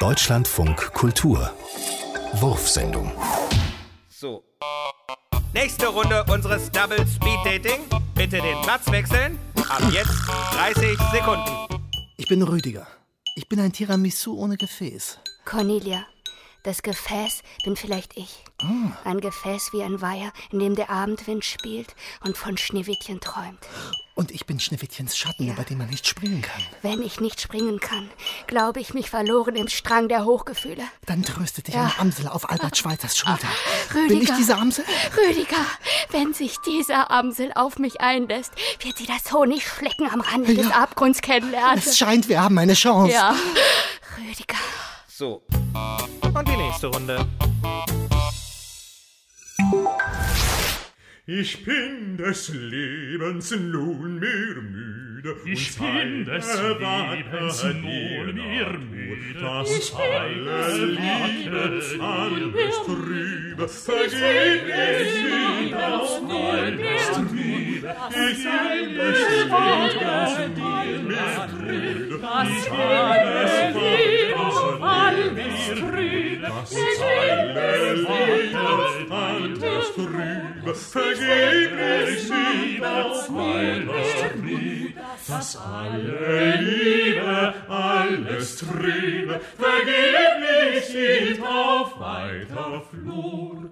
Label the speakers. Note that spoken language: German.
Speaker 1: Deutschlandfunk Kultur Wurfsendung
Speaker 2: So. Nächste Runde unseres Double Speed Dating. Bitte den Platz wechseln. Ab jetzt 30 Sekunden.
Speaker 3: Ich bin Rüdiger. Ich bin ein Tiramisu ohne Gefäß.
Speaker 4: Cornelia, das Gefäß bin vielleicht ich. Ein Gefäß wie ein Weiher, in dem der Abendwind spielt und von Schneewittchen träumt.
Speaker 3: Und ich bin Schneewittchens Schatten, über den man nicht springen kann.
Speaker 4: Wenn ich nicht springen kann, glaube ich mich verloren im Strang der Hochgefühle.
Speaker 3: Dann tröstet dich
Speaker 4: Ja.
Speaker 3: eine Amsel auf Albert Schweitzers Schulter.
Speaker 4: Rüdiger.
Speaker 3: Bin ich diese Amsel?
Speaker 4: Rüdiger, wenn sich dieser Amsel auf mich einlässt, wird sie das Honigschlecken am Rande des Abgrunds kennenlernen.
Speaker 3: Es scheint, wir haben eine Chance.
Speaker 4: Ja. Rüdiger.
Speaker 2: So. Und die nächste Runde.
Speaker 5: Ich bin des Lebens nunmehr müde.
Speaker 6: Ich bin des Lebens nunmehr
Speaker 5: Natur,
Speaker 6: müde.
Speaker 5: Das alle Liebe, alles trübe, vergeblich
Speaker 6: bin
Speaker 5: das
Speaker 6: des Lebens
Speaker 5: Trübe. Ich bin des Lebens nunmehr müde.
Speaker 6: Das
Speaker 5: Ich alles
Speaker 6: Liebe, alles trübe.
Speaker 5: das alle Liebe, vergeblich sie das meiner Mühe. Das alle Liebe, alles trübe, vergeblich sieht auf weiter Flur.